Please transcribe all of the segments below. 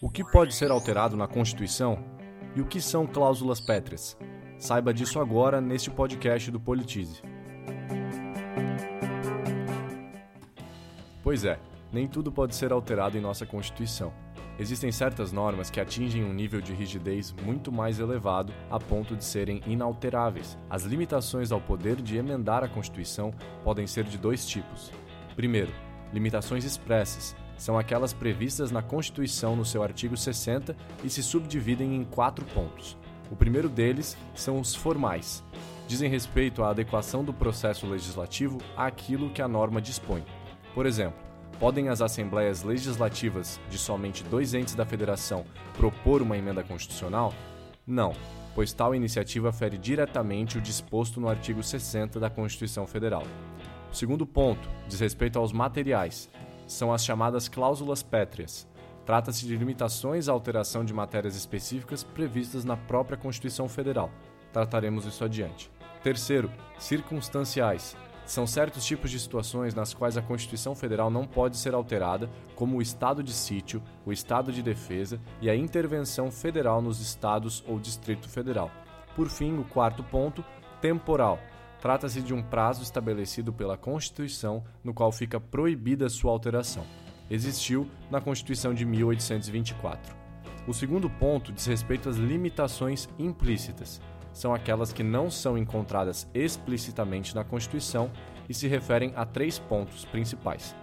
O que pode ser alterado na Constituição e o que são cláusulas pétreas? Saiba disso agora neste podcast do Politize. Pois é, nem tudo pode ser alterado em nossa Constituição. Existem certas normas que atingem um nível de rigidez muito mais elevado a ponto de serem inalteráveis. As limitações ao poder de emendar a Constituição podem ser de dois tipos. Primeiro, limitações expressas. São aquelas previstas na Constituição no seu artigo 60 e se subdividem em quatro pontos. O primeiro deles são os formais. Dizem respeito à adequação do processo legislativo àquilo que a norma dispõe. Por exemplo, podem as assembleias legislativas de somente dois entes da federação propor uma emenda constitucional? Não, pois tal iniciativa fere diretamente o disposto no artigo 60 da Constituição Federal. O segundo ponto diz respeito aos materiais. São as chamadas cláusulas pétreas. Trata-se de limitações à alteração de matérias específicas previstas na própria Constituição Federal. Trataremos isso adiante. Terceiro, circunstanciais. São certos tipos de situações nas quais a Constituição Federal não pode ser alterada, como o estado de sítio, o estado de defesa e a intervenção federal nos estados ou Distrito Federal. Por fim, o quarto ponto, temporal. Trata-se de um prazo estabelecido pela Constituição no qual fica proibida sua alteração. Existiu na Constituição de 1824. O segundo ponto diz respeito às limitações implícitas são aquelas que não são encontradas explicitamente na Constituição e se referem a três pontos principais.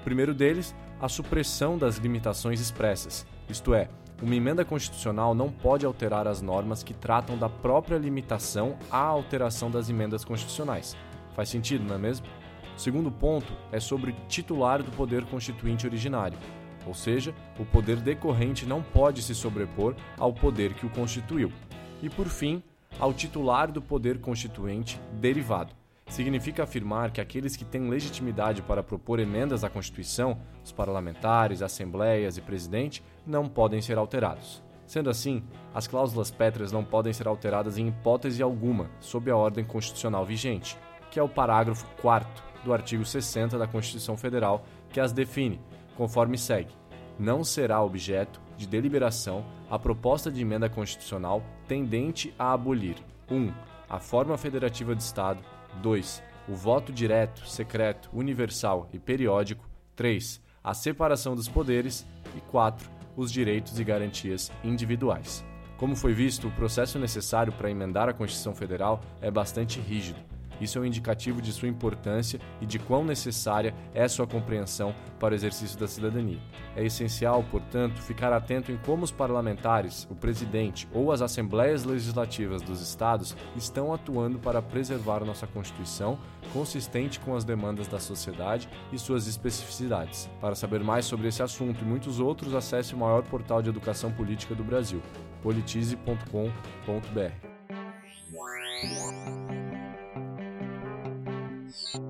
O primeiro deles, a supressão das limitações expressas, isto é, uma emenda constitucional não pode alterar as normas que tratam da própria limitação à alteração das emendas constitucionais. Faz sentido, não é mesmo? O segundo ponto é sobre titular do poder constituinte originário, ou seja, o poder decorrente não pode se sobrepor ao poder que o constituiu. E por fim, ao titular do poder constituinte derivado. Significa afirmar que aqueles que têm legitimidade para propor emendas à Constituição, os parlamentares, assembleias e presidente, não podem ser alterados. Sendo assim, as cláusulas pétreas não podem ser alteradas em hipótese alguma sob a ordem constitucional vigente, que é o parágrafo 4 do artigo 60 da Constituição Federal, que as define, conforme segue: não será objeto de deliberação a proposta de emenda constitucional tendente a abolir 1. Um, a forma federativa de Estado, 2. O voto direto, secreto, universal e periódico, 3. A separação dos poderes e 4. Os direitos e garantias individuais. Como foi visto, o processo necessário para emendar a Constituição Federal é bastante rígido isso é um indicativo de sua importância e de quão necessária é sua compreensão para o exercício da cidadania. É essencial, portanto, ficar atento em como os parlamentares, o presidente ou as assembleias legislativas dos estados estão atuando para preservar nossa Constituição, consistente com as demandas da sociedade e suas especificidades. Para saber mais sobre esse assunto e muitos outros, acesse o maior portal de educação política do Brasil, politize.com.br. Thank you.